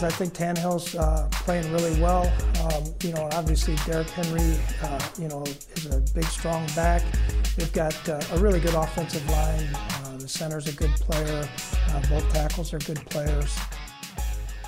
I think Tannehill's uh, playing really well. Um, you know, obviously Derrick Henry, uh, you know, is a big, strong back. They've got uh, a really good offensive line. Uh, the center's a good player. Uh, both tackles are good players.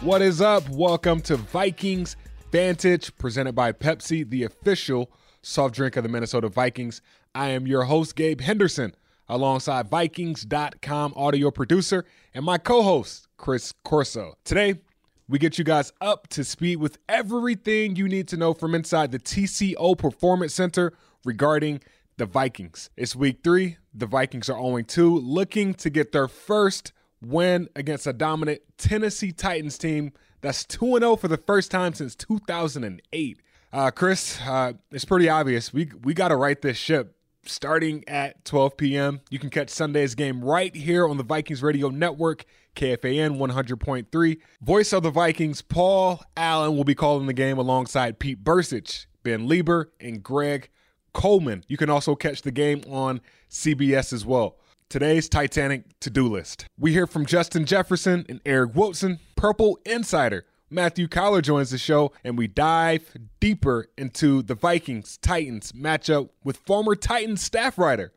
What is up? Welcome to Vikings Vantage, presented by Pepsi, the official soft drink of the Minnesota Vikings. I am your host, Gabe Henderson, alongside Vikings.com audio producer and my co host, Chris Corso. Today, we get you guys up to speed with everything you need to know from inside the TCO Performance Center regarding the Vikings. It's week three. The Vikings are 0 2, looking to get their first win against a dominant Tennessee Titans team that's 2 0 for the first time since 2008. Uh, Chris, uh, it's pretty obvious. We, we got to right this ship starting at 12 p.m. You can catch Sunday's game right here on the Vikings Radio Network KFAN 100.3. Voice of the Vikings, Paul Allen, will be calling the game alongside Pete Bercich, Ben Leber, and Greg Coleman. You can also catch the game on CBS as well. Today's Titanic to do list. We hear from Justin Jefferson and Eric Wilson, Purple Insider. Matthew Coller joins the show, and we dive deeper into the Vikings Titans matchup with former Titans staff writer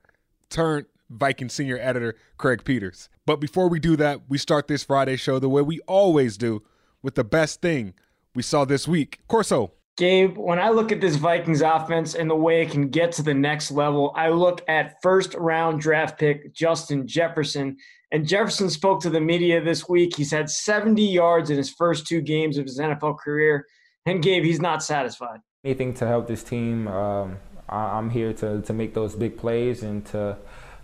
turned Viking senior editor Craig Peters. But before we do that, we start this Friday show the way we always do with the best thing we saw this week. Corso. Gabe, when I look at this Vikings offense and the way it can get to the next level, I look at first round draft pick Justin Jefferson. And Jefferson spoke to the media this week. He's had 70 yards in his first two games of his NFL career. And Gabe, he's not satisfied. Anything to help this team. Um, I'm here to, to make those big plays and to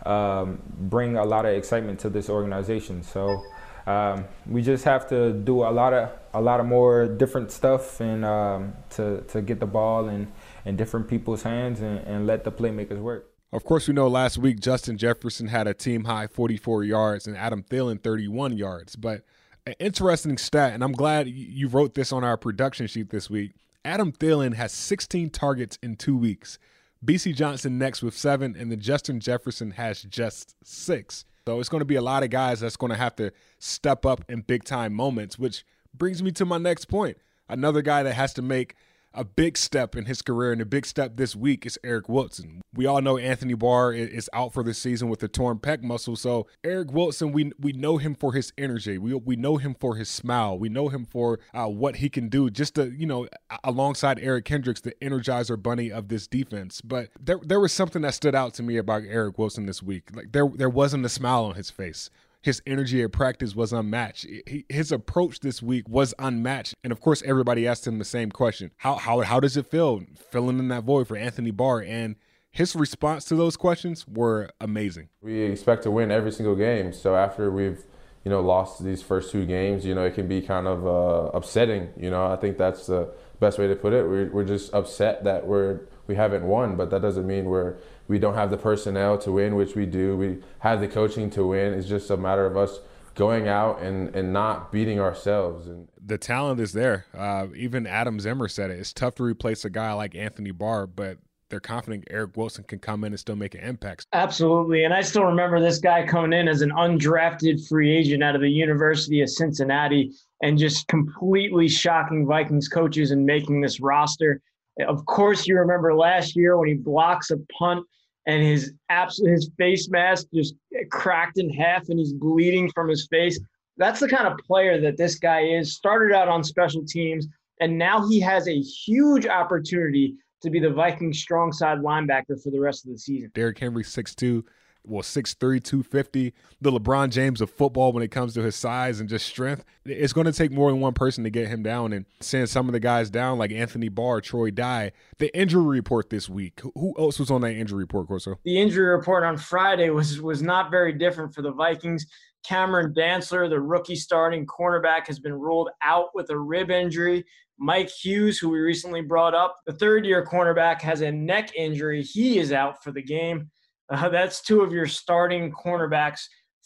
um, bring a lot of excitement to this organization. So um, we just have to do a lot of a lot of more different stuff and um, to to get the ball in in different people's hands and, and let the playmakers work. Of course, we know last week Justin Jefferson had a team high 44 yards and Adam Thielen 31 yards. But an interesting stat, and I'm glad you wrote this on our production sheet this week. Adam Thielen has 16 targets in two weeks. Bisi Johnson next with seven, and then Justin Jefferson has just six. So it's going to be a lot of guys that's going to have to step up in big time moments, which brings me to my next point. Another guy that has to make a big step in his career and a big step this week is Eric Wilson. We all know Anthony Barr is out for the season with a torn pec muscle. So Eric Wilson, we we know him for his energy. We we know him for his smile. We know him for uh, what he can do. Just to you know, alongside Eric Kendricks, the energizer bunny of this defense. But there there was something that stood out to me about Eric Wilson this week. Like there there wasn't a smile on his face his energy at practice was unmatched. He, his approach this week was unmatched. And of course, everybody asked him the same question How, how, how does it feel filling in that void for Anthony Barr? And his response to those questions were amazing. We expect to win every single game. So after we've you know lost these first two games, you know it can be kind of uh, upsetting. You know I think that's the best way to put it. We're, we're just upset that we're we haven't won, but that doesn't mean we're we don't have the personnel to win, which we do. We have the coaching to win. It's just a matter of us going out and, and not beating ourselves. And the talent is there. Uh, even Adam Zimmer said it. It's tough to replace a guy like Anthony Barr, but they're confident Eric Wilson can come in and still make an impact. Absolutely. And I still remember this guy coming in as an undrafted free agent out of the University of Cincinnati and just completely shocking Vikings coaches and making this roster. Of course, you remember last year when he blocks a punt and his abs- his face mask just cracked in half and he's bleeding from his face. That's the kind of player that this guy is. Started out on special teams, and now he has a huge opportunity to be the Vikings strong side linebacker for the rest of the season. Derrick Henry, 6'2, well, 6'3, 250, the LeBron James of football when it comes to his size and just strength. It's going to take more than one person to get him down. And send some of the guys down, like Anthony Barr, Troy Dye, the injury report this week. Who else was on that injury report, Corso? The injury report on Friday was was not very different for the Vikings. Cameron Dantzler, the rookie starting cornerback, has been ruled out with a rib injury. Mike Hughes, who we recently brought up, the third year cornerback, has a neck injury. He is out for the game. Uh, that's two of your starting cornerbacks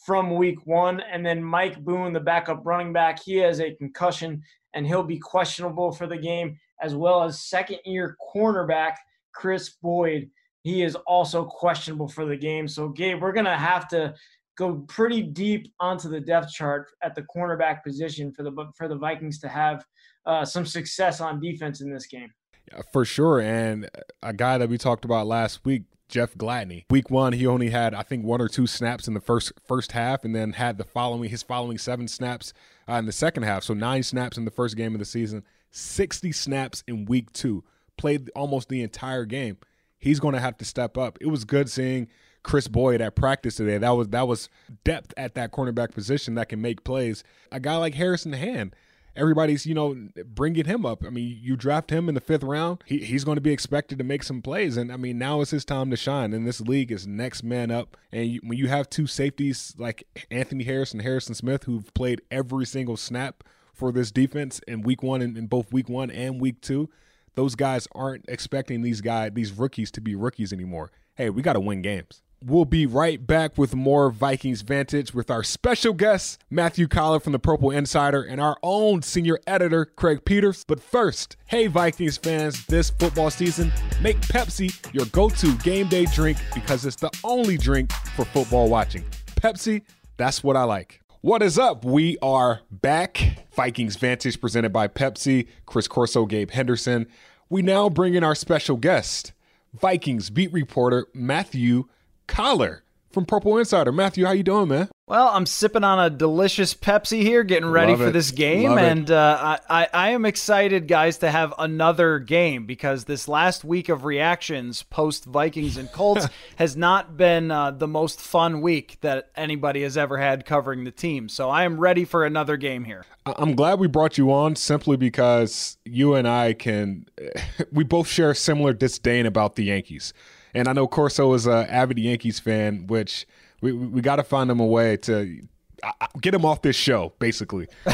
from week one. And then Mike Boone, the backup running back, he has a concussion and he'll be questionable for the game, as well as second year cornerback Chris Boyd. He is also questionable for the game. So, Gabe, we're going to have to go pretty deep onto the depth chart at the cornerback position for the for the Vikings to have uh, some success on defense in this game. Yeah, for sure, and a guy that we talked about last week, Jeff Gladney. Week one, he only had I think one or two snaps in the first first half, and then had the following his following seven snaps uh, in the second half. So nine snaps in the first game of the season, sixty snaps in week two. Played almost the entire game. He's going to have to step up. It was good seeing Chris Boyd at practice today. That was that was depth at that cornerback position that can make plays. A guy like Harrison Hand everybody's you know bringing him up. I mean, you draft him in the fifth round, he, he's going to be expected to make some plays, and I mean now is his time to shine. And this league is next man up. And you, when you have two safeties like Anthony Harris and Harrison Smith who've played every single snap for this defense in week one and in, both week one and week two, those guys aren't expecting these guys these rookies to be rookies anymore. Hey, we got to win games. We'll be right back with more Vikings Vantage with our special guest, Matthew Coller from the Purple Insider, and our own senior editor, Craig Peters. But first, hey, Vikings fans, this football season, make Pepsi your go to game day drink because it's the only drink for football watching. Pepsi, that's what I like. What is up? We are back. Vikings Vantage presented by Pepsi, Chris Corso, Gabe Henderson. We now bring in our special guest, Vikings beat reporter Matthew Coller from Purple Insider. Matthew, how you doing, man? Well, I'm sipping on a delicious Pepsi here, getting ready Love for it. this game, Love and uh, I, I am excited, guys, to have another game because this last week of reactions post Vikings and Colts has not been uh, the most fun week that anybody has ever had covering the team. So I am ready for another game here. I'm glad we brought you on simply because you and I can, we both share similar disdain about the Yankees. And I know Corso is an avid Yankees fan, which we we got to find him a way to get him off this show, basically.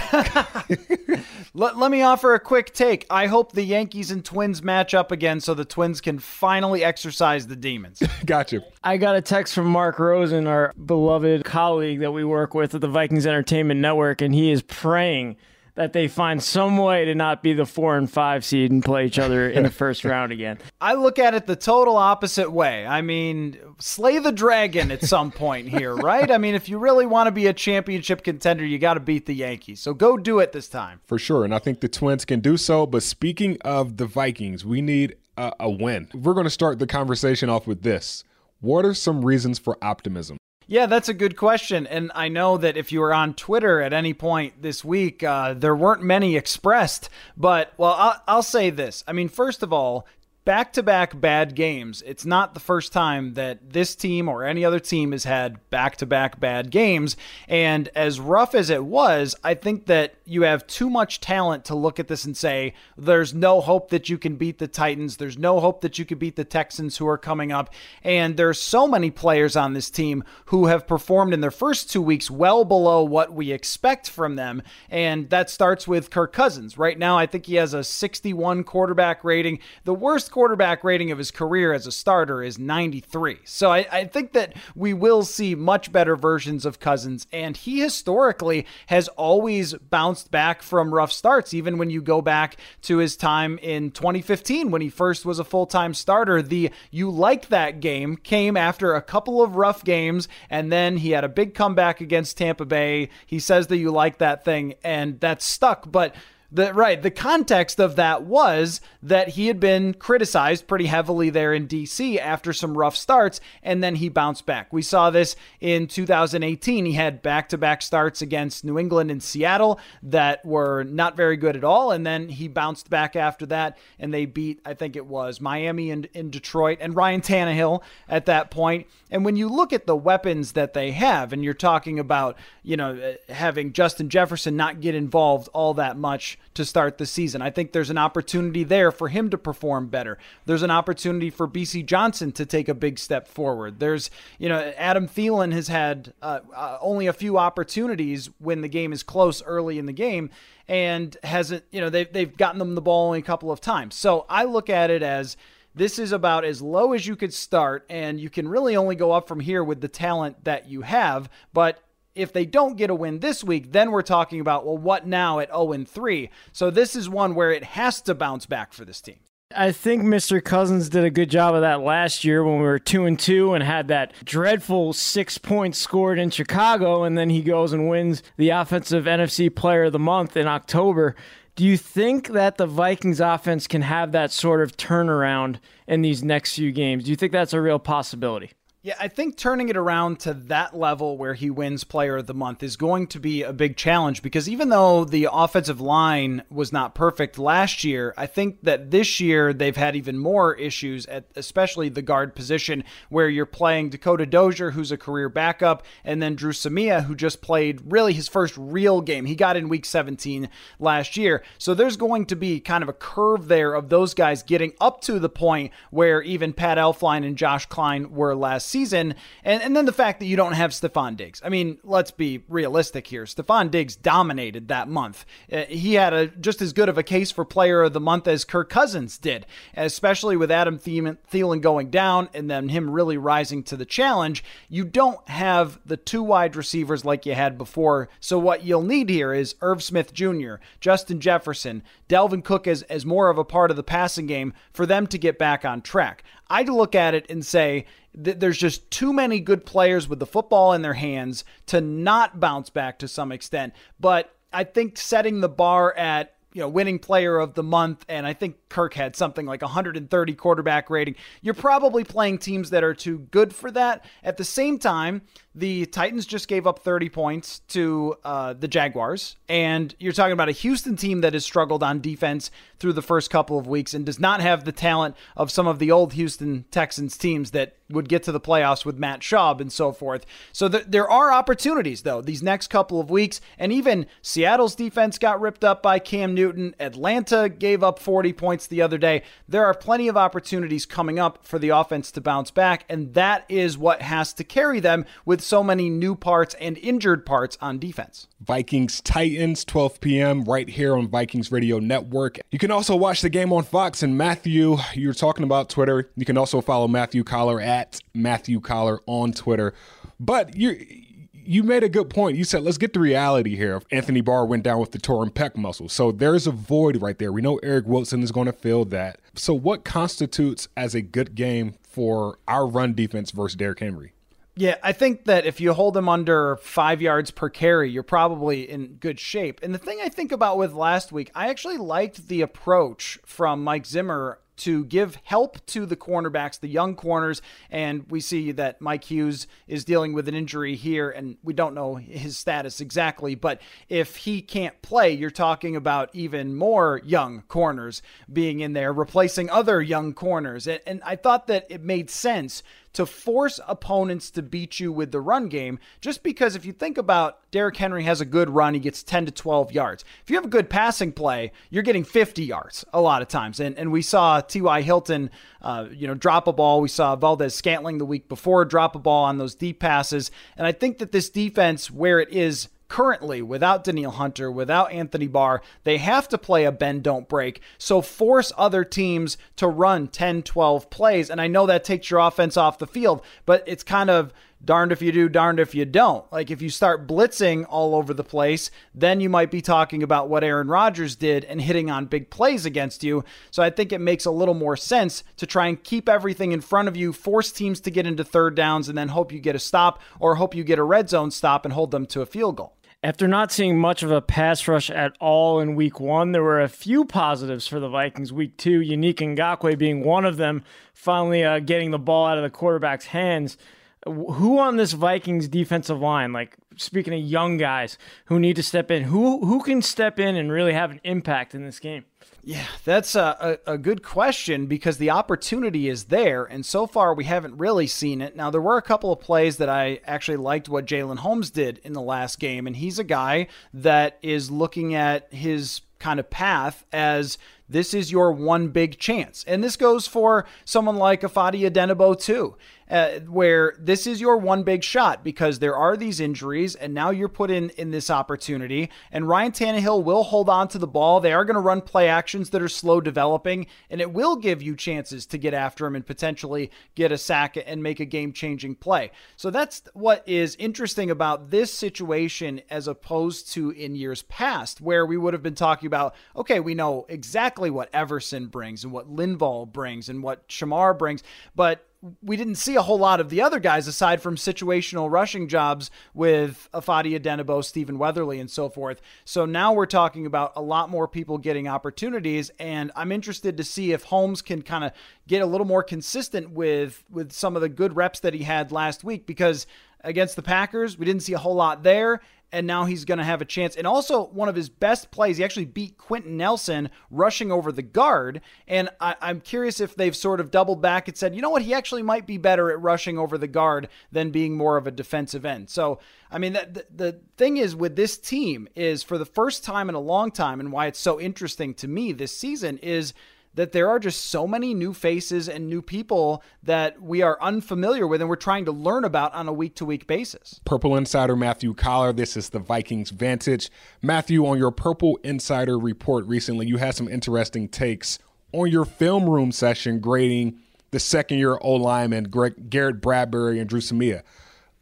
let, let me offer a quick take. I hope the Yankees and Twins match up again so the Twins can finally exercise the demons. gotcha. I got a text from Mark Rosen, our beloved colleague that we work with at the Vikings Entertainment Network, and he is praying – that they find some way to not be the four and five seed and play each other in the first round again. I look at it the total opposite way. I mean, slay the dragon at some point here, right? I mean, if you really want to be a championship contender, you got to beat the Yankees. So go do it this time. For sure. And I think the Twins can do so. But speaking of the Vikings, we need a, a win. We're going to start the conversation off with this. What are some reasons for optimism? Yeah, that's a good question. And I know that if you were on Twitter at any point this week, uh, there weren't many expressed. But, well, I'll, I'll say this. I mean, first of all, back to back bad games. It's not the first time that this team or any other team has had back to back bad games. And as rough as it was, I think that you have too much talent to look at this and say, there's no hope that you can beat the Titans. There's no hope that you can beat the Texans who are coming up. And there's so many players on this team who have performed in their first two weeks well below what we expect from them. And that starts with Kirk Cousins. Right now, I think he has a 61 quarterback rating. The worst quarterback rating of his career as a starter is 93. So I, I, think that we will see much better versions of Cousins, and he historically has always bounced back from rough starts, even when you go back to his time in 2015 when he first was a full time starter. The you liked that game came after a couple of rough games, and then he had a big comeback against Tampa Bay. He says that you like that thing, and that stuck. But the right, the context of that was that he had been criticized pretty heavily there in DC after some rough starts and then he bounced back. We saw this in 2018. He had back-to-back starts against New England and Seattle that were not very good at all and then he bounced back after that and they beat I think it was Miami and in Detroit and Ryan Tannehill at that point. And when you look at the weapons that they have and you're talking about, you know, uh, having Justin Jefferson not get involved all that much to start the season. I think there's an opportunity there for him to perform better. There's an opportunity for Bisi Johnson to take a big step forward. There's, you know, Adam Thielen has had uh, uh, only a few opportunities when the game is close early in the game and hasn't, you know, they've, they've gotten them the ball only a couple of times. So I look at it as this is about as low as you could start, and you can really only go up from here with the talent that you have. But if they don't get a win this week, then we're talking about, well, what now at 0 3? So this is one where it has to bounce back for this team. I think Mr. Cousins did a good job of that last year when we were two and two and had that dreadful six points scored in Chicago, and then he goes and wins the offensive NFC Player of the Month in October. Do you think that the Vikings offense can have that sort of turnaround in these next few games? Do you think that's a real possibility? Yeah, I think turning it around to that level where he wins player of the month is going to be a big challenge because even though the offensive line was not perfect last year, I think that this year they've had even more issues at especially the guard position where you're playing Dakota Dozier, who's a career backup, and then Dru Samia, who just played really his first real game. He got in week 17 last year. So there's going to be kind of a curve there of those guys getting up to the point where even Pat Elflein and Josh Kline were last season. And, and then the fact that you don't have Stefon Diggs. I mean, let's be realistic here. Stefon Diggs dominated that month. Uh, he had a just as good of a case for player of the month as Kirk Cousins did, especially with Adam Thielen going down and then him really rising to the challenge. You don't have the two wide receivers like you had before. So what you'll need here is Irv Smith Jr., Justin Jefferson, Dalvin Cook as, as more of a part of the passing game for them to get back on track. I'd look at it and say there's just too many good players with the football in their hands to not bounce back to some extent. But I think setting the bar at you know, winning player of the month, and I think Kirk had something like 130 quarterback rating. You're probably playing teams that are too good for that. At the same time, the Titans just gave up 30 points to uh, the Jaguars, and you're talking about a Houston team that has struggled on defense through the first couple of weeks and does not have the talent of some of the old Houston Texans teams that would get to the playoffs with Matt Schaub and so forth. So th- there are opportunities, though, these next couple of weeks, and even Seattle's defense got ripped up by Cam Newton. Atlanta gave up 40 points the other day. There are plenty of opportunities coming up for the offense to bounce back, and that is what has to carry them with so many new parts and injured parts on defense. Vikings Titans, 12 p.m., right here on Vikings Radio Network. You can also watch the game on Fox. And Matthew, you're talking about Twitter. You can also follow Matthew Coller at Matthew Coller on Twitter. But you you made a good point. You said, let's get the reality here. Anthony Barr went down with the torn pec muscle. So there's a void right there. We know Eric Wilson is going to fill that. So, what constitutes as a good game for our run defense versus Derrick Henry? Yeah, I think that if you hold him under five yards per carry, you're probably in good shape. And the thing I think about with last week, I actually liked the approach from Mike Zimmer to give help to the cornerbacks, the young corners. And we see that Mike Hughes is dealing with an injury here, and we don't know his status exactly. But if he can't play, you're talking about even more young corners being in there, replacing other young corners. And, and I thought that it made sense to force opponents to beat you with the run game. Just because if you think about Derrick Henry has a good run, he gets 10 to 12 yards. If you have a good passing play, you're getting 50 yards a lot of times. And and we saw T.Y. Hilton, uh, you know, drop a ball. We saw Valdes-Scantling the week before drop a ball on those deep passes. And I think that this defense, where it is currently without Danielle Hunter, without Anthony Barr, they have to play a bend don't break. So force other teams to run 10, 12 plays. And I know that takes your offense off the field, but it's kind of darned if you do, darned if you don't. Like if you start blitzing all over the place, then you might be talking about what Aaron Rodgers did and hitting on big plays against you. So I think it makes a little more sense to try and keep everything in front of you, force teams to get into third downs, and then hope you get a stop or hope you get a red zone stop and hold them to a field goal. After not seeing much of a pass rush at all in week one, there were a few positives for the Vikings. Week two, Yannick Ngakoue being one of them, finally uh, getting the ball out of the quarterback's hands. Who on this Vikings defensive line, like speaking of young guys who need to step in, who who can step in and really have an impact in this game? Yeah, that's a, a, a, good question because the opportunity is there, and so far we haven't really seen it. Now, there were a couple of plays that I actually liked what Jalen Holmes did in the last game, and he's a guy that is looking at his kind of path as this is your one big chance. And this goes for someone like Ifeadi Odenigbo too uh, where this is your one big shot because there are these injuries, and now you're put in in this opportunity. And Ryan Tannehill will hold on to the ball. They are going to run play actions that are slow developing, and it will give you chances to get after him and potentially get a sack and make a game changing play. So that's what is interesting about this situation as opposed to in years past, where we would have been talking about, okay, we know exactly exactly what Everson brings and what Linval brings and what Shamar brings. But we didn't see a whole lot of the other guys aside from situational rushing jobs with Ifeadi Odenigbo, Stephen Weatherly, and so forth. So now we're talking about a lot more people getting opportunities, and I'm interested to see if Holmes can kind of get a little more consistent with with some of the good reps that he had last week because against the Packers, we didn't see a whole lot there and now he's going to have a chance. And also, one of his best plays, he actually beat Quenton Nelson rushing over the guard. And I, am curious if they've sort of doubled back and said, you know what, he actually might be better at rushing over the guard than being more of a defensive end. So, I mean, the, the thing is with this team is for the first time in a long time, and why it's so interesting to me this season is that there are just so many new faces and new people that we are unfamiliar with and we're trying to learn about on a week to week basis. Purple Insider Matthew Coller, this is the Vikings Vantage. Matthew, on your Purple Insider report recently, you had some interesting takes on your film room session grading the second year O lineman Garrett Bradbury and Dru Samia.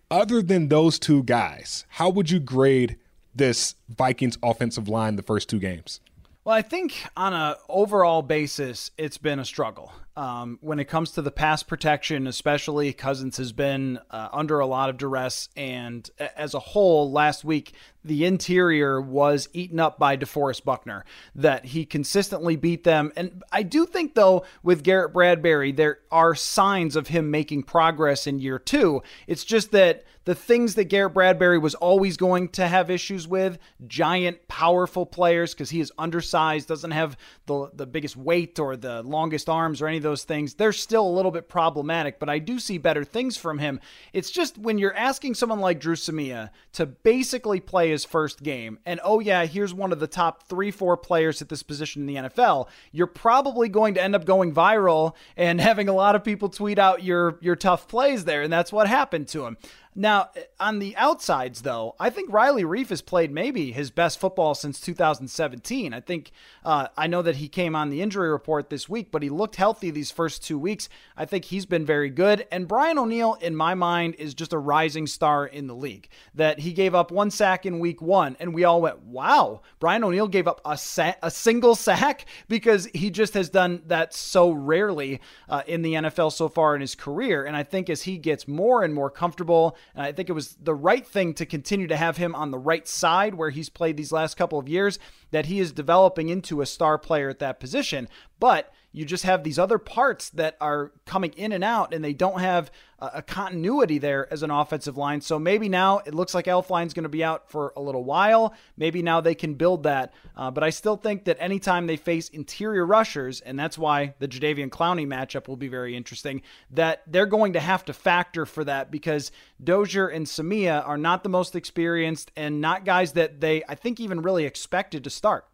Other than those two guys, how would you grade this Vikings offensive line the first two games? Well, I think on an overall basis, it's been a struggle. Um, when it comes to the pass protection, especially Cousins has been uh, under a lot of duress, and as a whole, last week the interior was eaten up by DeForest Buckner. That he consistently beat them, and I do think though with Garrett Bradbury, there are signs of him making progress in year two. It's just that the things that Garrett Bradbury was always going to have issues with, giant, powerful players, because he is undersized, doesn't have the the biggest weight or the longest arms or any of those things, they're still a little bit problematic, but I do see better things from him. It's just when you're asking someone like Dru Samia to basically play his first game, and oh, yeah, here's one of the top three, four players at this position in the NFL, you're probably going to end up going viral and having a lot of people tweet out your, your tough plays there, and that's what happened to him. Now, on the outsides, though, I think Riley Reiff has played maybe his best football since 2017. I think uh, I know that he came on the injury report this week, but he looked healthy these first two weeks. I think he's been very good. And Brian O'Neill, in my mind, is just a rising star in the league. That he gave up one sack in week one, and we all went, wow, Brian O'Neill gave up a, sa- a single sack because he just has done that so rarely uh, in the NFL so far in his career. And I think as he gets more and more comfortable, and I think it was the right thing to continue to have him on the right side where he's played these last couple of years, that he is developing into a star player at that position. But you just have these other parts that are coming in and out, and they don't have a, continuity there as an offensive line. So maybe now it looks like Elflein's going to be out for a little while. Maybe now they can build that. Uh, but I still think that anytime they face interior rushers, and that's why the Jadeveon Clowney matchup will be very interesting, that they're going to have to factor for that because Dozier and Samia are not the most experienced and not guys that they, I think, even really expected to start.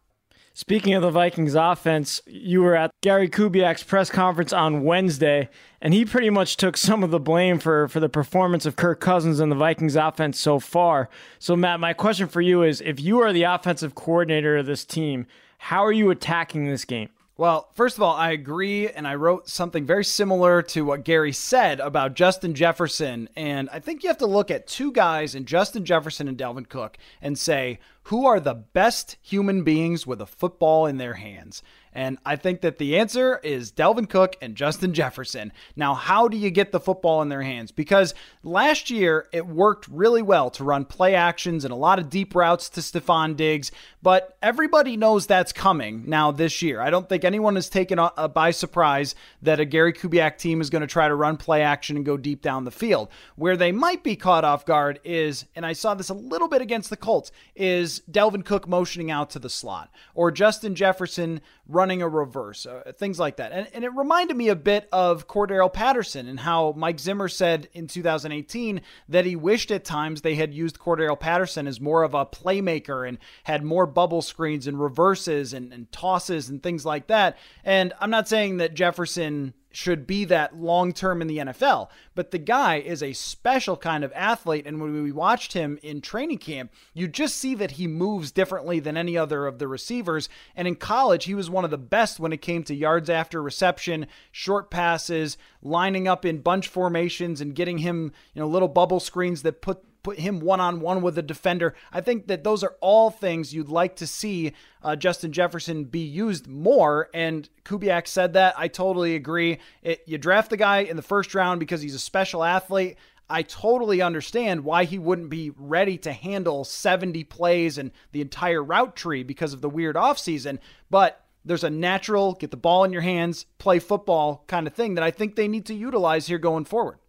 Speaking of the Vikings offense, you were at Gary Kubiak's press conference on Wednesday, and he pretty much took some of the blame for, for the performance of Kirk Cousins and the Vikings offense so far. So, Matt, my question for you is if you are the offensive coordinator of this team, how are you attacking this game? Well, first of all, I agree, and I wrote something very similar to what Gary said about Justin Jefferson. And I think you have to look at two guys in Justin Jefferson and Dalvin Cook and say, who are the best human beings with a football in their hands? And I think that the answer is Dalvin Cook and Justin Jefferson. Now, how do you get the football in their hands? Because last year it worked really well to run play actions and a lot of deep routes to Stefon Diggs, but everybody knows that's coming now this year. I don't think anyone is taken by surprise that a Gary Kubiak team is going to try to run play action and go deep down the field. Where they might be caught off guard is, and I saw this a little bit against the Colts, is Dalvin Cook motioning out to the slot or Justin Jefferson running a reverse, uh, things like that. And, and it reminded me a bit of Cordarrelle Patterson and how Mike Zimmer said in 2018 that he wished at times they had used Cordarrelle Patterson as more of a playmaker and had more bubble screens and reverses and, and tosses and things like that. And I'm not saying that Jefferson should be that long term in the NFL. But the guy is a special kind of athlete. And when we watched him in training camp, you just see that he moves differently than any other of the receivers. And in college, he was one of the best when it came to yards after reception, short passes, lining up in bunch formations and getting him, you know, little bubble screens that put put him one on one with a defender. I think that those are all things you'd like to see uh, Justin Jefferson be used more. And Kubiak said that. I totally agree. It, you draft the guy in the first round because he's a special athlete. I totally understand why he wouldn't be ready to handle 70 plays and the entire route tree because of the weird offseason. But there's a natural get the ball in your hands, play football kind of thing that I think they need to utilize here going forward.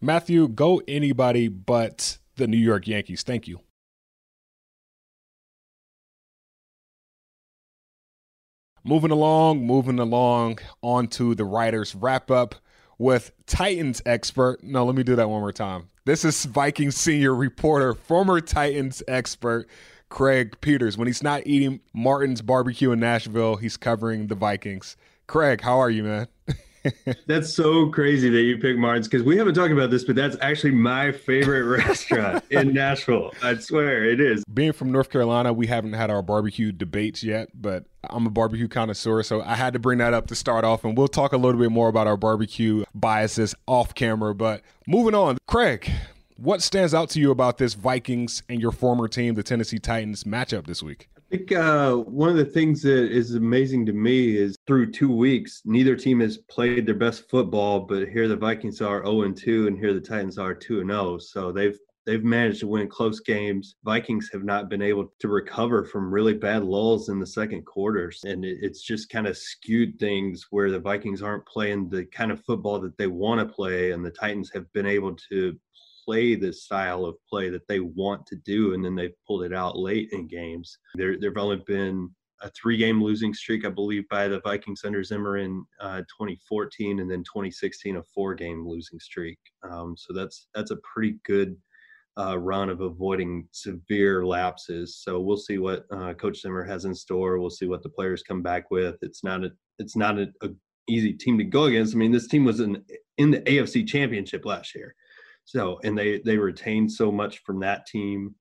Matthew, go anybody but the New York Yankees. Thank you. Moving along, moving along on to the writers wrap up with Titans expert. No, let me do that one more time. This is Vikings senior reporter, former Titans expert, Craig Peters. When he's not eating Martin's barbecue in Nashville, he's covering the Vikings. Craig, how are you, man? that's so crazy that you picked Martin's because we haven't talked about this, but that's actually my favorite restaurant in Nashville. I swear it is. Being from North Carolina, we haven't had our barbecue debates yet, but I'm a barbecue connoisseur, so I had to bring that up to start off, and we'll talk a little bit more about our barbecue biases off camera. But moving on, Craig, what stands out to you about this Vikings and your former team, the Tennessee Titans, matchup this week? I think uh, one of the things that is amazing to me is through two weeks, neither team has played their best football, but here the Vikings are 0 and 2, and here the Titans are 2 and 0. So they've they've managed to win close games. Vikings have not been able to recover from really bad lulls in the second quarters, and it, it's just kind of skewed things where the Vikings aren't playing the kind of football that they want to play, and the Titans have been able to play the style of play that they want to do, and then they've pulled it out late in games. There, there've only been a three-game losing streak, I believe, by the Vikings under Zimmer in uh, 2014, and then 2016 a four-game losing streak. Um, so that's that's a pretty good uh, run of avoiding severe lapses. So we'll see what uh, Coach Zimmer has in store. We'll see what the players come back with. It's not a it's not a, a easy team to go against. I mean, this team was in in the AFC Championship last year. So, and they they retained so much from that team.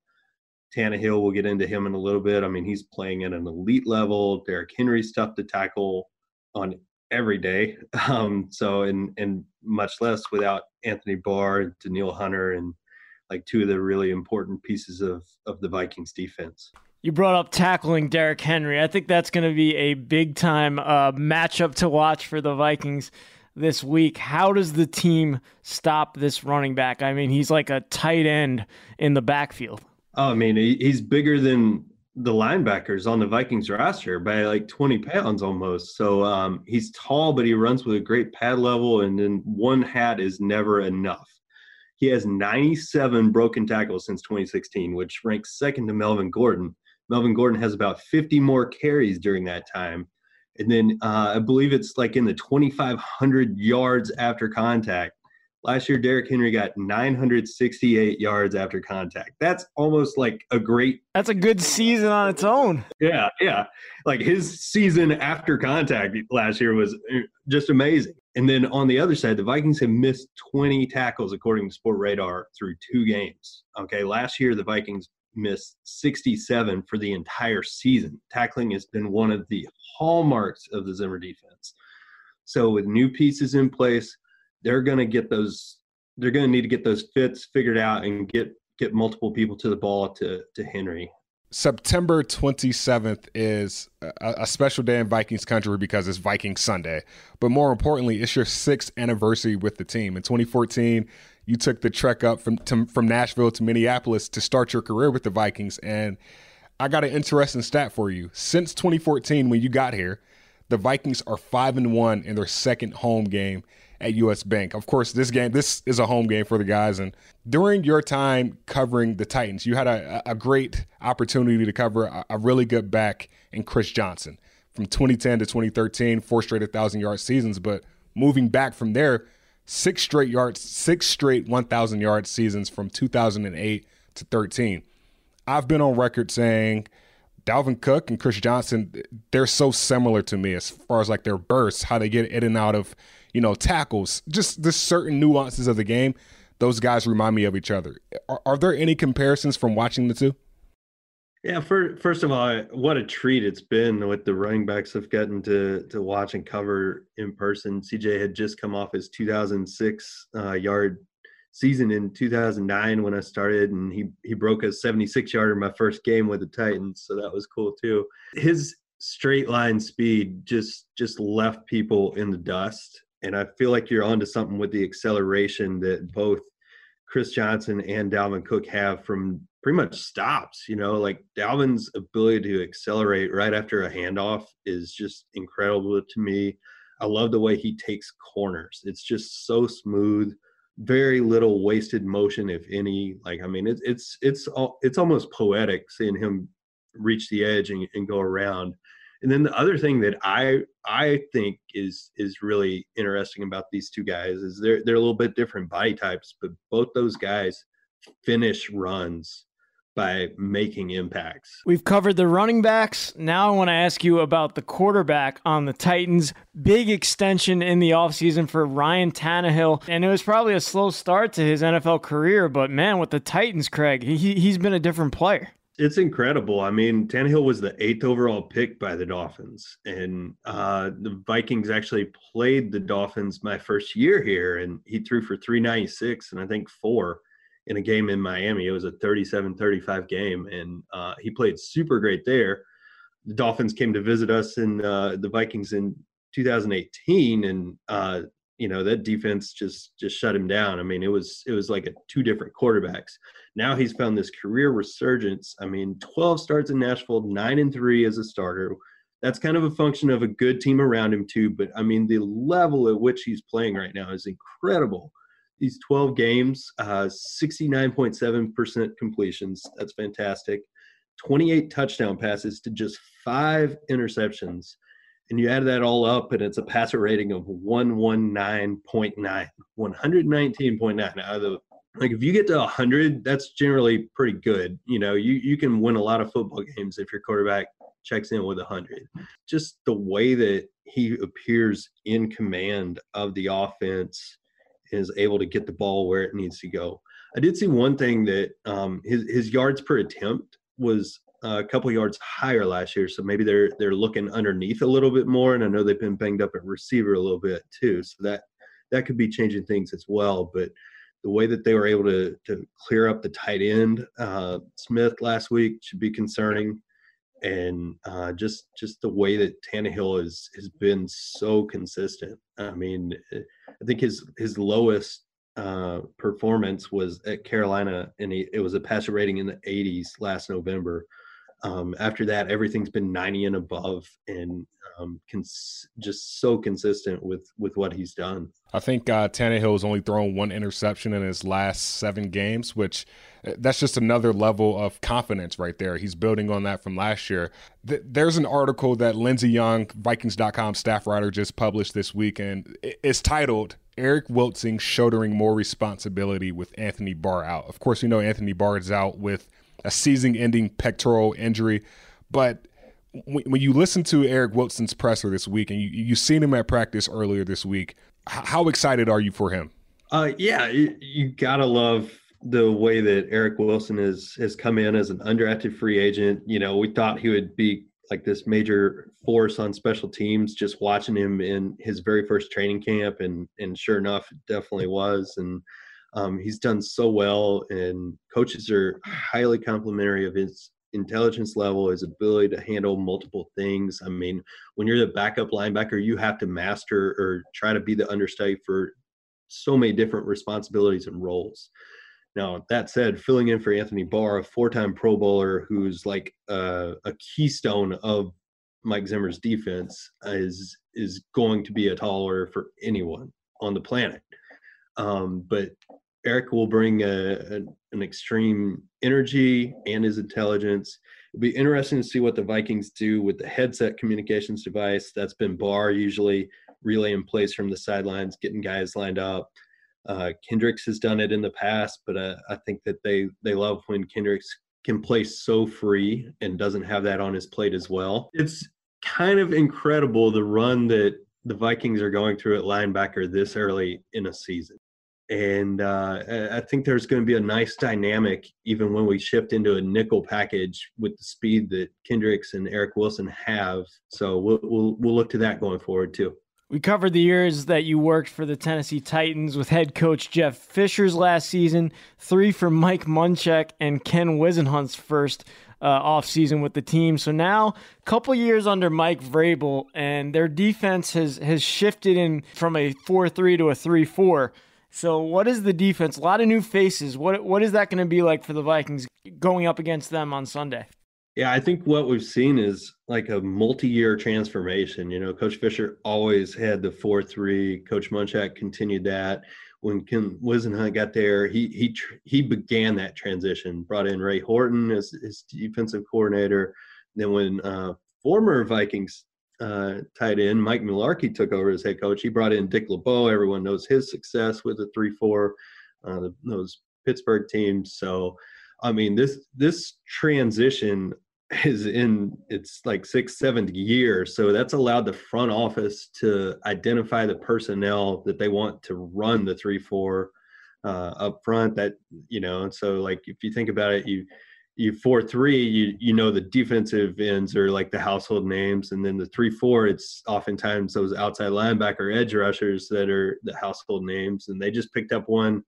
Tannehill, we'll get into him in a little bit. I mean, he's playing at an elite level. Derrick Henry's tough to tackle on every day. Um, so, and and much less without Anthony Barr, Danielle Hunter, and like two of the really important pieces of of the Vikings defense. You brought up tackling Derrick Henry. I think that's going to be a big time uh, matchup to watch for the Vikings this week. How does the team stop this running back? I mean, he's like a tight end in the backfield. Oh, I mean, he's bigger than the linebackers on the Vikings roster by like 20 pounds almost. So um, he's tall, but he runs with a great pad level, and then one hat is never enough. He has 97 broken tackles since 2016, which ranks second to Melvin Gordon. Melvin Gordon has about 50 more carries during that time. And then uh, I believe it's like in the 2,500 yards after contact. Last year, Derrick Henry got 968 yards after contact. That's almost like a great. That's a good season on its own. Yeah, yeah. Like his season after contact last year was uh, just amazing. And then on the other side, the Vikings have missed 20 tackles according to Sportradar through two games. Okay, last year the Vikings missed 67 for the entire season. Tackling has been one of the hallmarks of the Zimmer defense. So with new pieces in place, they're going to get those. They're going to need to get those fits figured out and get get multiple people to the ball to to Henry. September 27th is a, a, special day in Vikings country because it's Viking Sunday. But more importantly, it's your sixth anniversary with the team. In 2014, you took the trek up from to, from Nashville to Minneapolis to start your career with the Vikings. And I got an interesting stat for you. Since 2014, when you got here, the Vikings are five and one in their second home game at US Bank. Of course, this game this is a home game for the guys. And during your time covering the Titans, you had a, a great opportunity to cover a, a really good back in Chris Johnson from 2010 to 2013, four straight 1,000 yard seasons. But moving back from there, six straight yards, six straight 1,000 yard seasons from 2008 to 13. I've been on record saying Dalvin Cook and Chris Johnson, they're so similar to me as far as like their bursts, how they get in and out of, you know, tackles, just the certain nuances of the game. Those guys remind me of each other. Are, are there any comparisons from watching the two? Yeah, for, first of all, what a treat it's been with the running backs of getting to to watch and cover in person. CJ had just come off his 2006 uh, yard season in 2009 when I started, and he he broke a 76 yarder my first game with the Titans, so that was cool too. His straight line speed just just left people in the dust, and I feel like you're onto something with the acceleration that both Chris Johnson and Dalvin Cook have from pretty much stops. You know, like Dalvin's ability to accelerate right after a handoff is just incredible to me. I love the way he takes corners. It's just so smooth, very little wasted motion, if any. Like, I mean, it's it's it's all, it's almost poetic seeing him reach the edge and, and go around. And then the other thing that I I think is is really interesting about these two guys is they're they're a little bit different body types, but both those guys finish runs by making impacts. We've covered the running backs. Now I want to ask you about the quarterback on the Titans. Big extension in the offseason for Ryan Tannehill. And it was probably a slow start to his NFL career, but man, with the Titans, Craig, he, he's been a different player. It's incredible. I mean, Tannehill was the eighth overall pick by the Dolphins, and uh, the Vikings actually played the Dolphins my first year here, and he threw for 396 and I think four in a game in Miami. It was a 37-35 game, and uh, he played super great there. The Dolphins came to visit us in uh, the Vikings in 2018, and uh, you know that defense just just shut him down. I mean, it was it was like a two different quarterbacks. Now he's found this career resurgence. I mean, 12 starts in Nashville, nine and three as a starter. That's kind of a function of a good team around him too. But I mean, the level at which he's playing right now is incredible these 12 games, uh, 69.7% completions. That's fantastic. 28 touchdown passes to just five interceptions. And you add that all up, and it's a passer rating of 119.9, 119.9. Out of the like, if you get to 100, that's generally pretty good. You know, you you can win a lot of football games if your quarterback checks in with 100. Just the way that he appears in command of the offense is able to get the ball where it needs to go. I did see one thing that um, his his yards per attempt was a couple yards higher last year, so maybe they're they're looking underneath a little bit more. And I know they've been banged up at receiver a little bit too, so that that could be changing things as well. But the way that they were able to to clear up the tight end uh, Smith last week should be concerning and uh, just just the way that Tannehill has has been so consistent. I mean, eh, I think his his lowest uh, performance was at Carolina, and he, it was a passer rating in the 80s last November. Um, after that, everything's been 90 and above, and um, cons- just so consistent with with what he's done. I think uh, Tannehill has only thrown one interception in his last seven games, which uh, that's just another level of confidence right there. He's building on that from last year. Th- there's an article that Lindsey Young, Vikings.com staff writer, just published this week, and it's titled Eric Wilson shouldering more responsibility with Anthony Barr out. Of course, you know Anthony Barr is out with a season ending pectoral injury, but when you listen to Eric Wilson's presser this week and you you've seen him at practice earlier this week, how excited are you for him? Uh, yeah, you, you gotta love the way that Eric Wilson has has come in as an undrafted free agent. You know, we thought he would be like this major force on special teams. Just watching him in his very first training camp, and and sure enough, it definitely was. And um, he's done so well, and coaches are highly complimentary of his intelligence level, his ability to handle multiple things. I mean, when you're the backup linebacker, you have to master or try to be the understudy for so many different responsibilities and roles. Now, that said, filling in for Anthony Barr, a four time Pro Bowler who's like a keystone of Mike Zimmer's defense, is is going to be a tall order for anyone on the planet. Um, but Eric will bring a, a, an extreme energy and his intelligence. It'll be interesting to see what the Vikings do with the headset communications device. That's been Barr usually relay in place from the sidelines, getting guys lined up. Uh, Kendricks has done it in the past, but uh, I think that they they love when Kendricks can play so free and doesn't have that on his plate as well. It's kind of incredible the run that the Vikings are going through at linebacker this early in a season and uh, I think there's going to be a nice dynamic even when we shift into a nickel package with the speed that Kendricks and Eric Wilson have. So we'll we'll, we'll look to that going forward too. We covered the years that you worked for the Tennessee Titans with head coach Jeff Fisher's last season, three for Mike Munchak and Ken Whisenhunt's first uh, off season with the team. So now, a couple years under Mike Vrabel, and their defense has has shifted in from a four three to a three four. So, what is the defense? A lot of new faces. What what is that going to be like for the Vikings going up against them on Sunday? Yeah, I think what we've seen is like a multi-year transformation. You know, Coach Fisher always had the four-three. Coach Munchak continued that. When Ken Whisenhunt got there, he he he began that transition. Brought in Ray Horton as his defensive coordinator. Then when uh, former Vikings uh, end Mike Mularkey took over as head coach, he brought in Dick LeBeau. Everyone knows his success with the three-four, uh, those Pittsburgh teams. So I mean, this this transition is in its like six, seventh year. So that's allowed the front office to identify the personnel that they want to run the three four uh, up front. That you know, and so like if you think about it, you you four three, you you know the defensive ends are like the household names, and then the three four, it's oftentimes those outside linebacker edge rushers that are the household names, and they just picked up one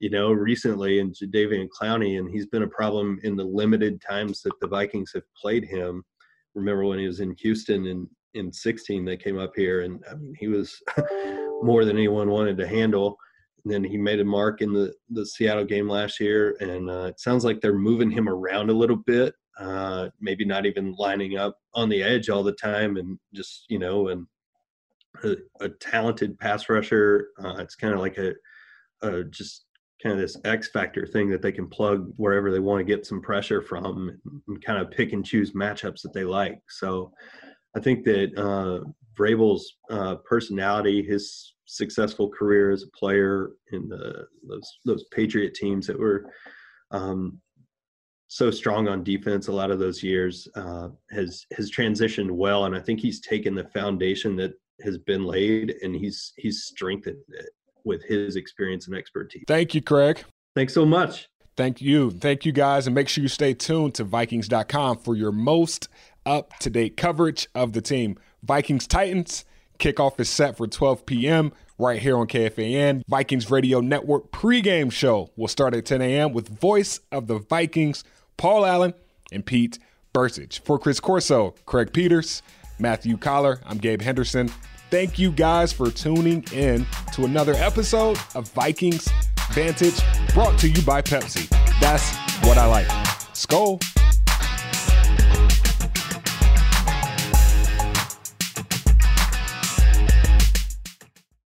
you know, recently in Jadeveon Clowney, and he's been a problem in the limited times that the Vikings have played him. Remember when he was in Houston in in 16, they came up here, and I mean, he was more than anyone wanted to handle. And then he made a mark in the the Seattle game last year, and uh, it sounds like they're moving him around a little bit. Uh, maybe not even lining up on the edge all the time, and just you know, and a, a talented pass rusher. Uh, it's kind of like a, a just kind of this X factor thing that they can plug wherever they want to get some pressure from and kind of pick and choose matchups that they like. So I think that uh, Vrabel's uh, personality, his successful career as a player in the, those those Patriot teams that were um, so strong on defense a lot of those years uh, has has transitioned well, and I think he's taken the foundation that has been laid and he's he's strengthened it with his experience and expertise. Thank you, Craig. Thanks so much. Thank you. Thank you, guys. And make sure you stay tuned to Vikings.com for your most up to date coverage of the team. Vikings Titans kickoff is set for 12 p.m. right here on KFAN. Vikings Radio Network pregame show will start at 10 a.m. with voice of the Vikings, Paul Allen and Pete Bercich. For Chris Corso, Craig Peters, Matthew Coller, I'm Gabe Henderson. Thank you guys for tuning in to another episode of Vikings Vantage brought to you by Pepsi. That's what I like. Skol.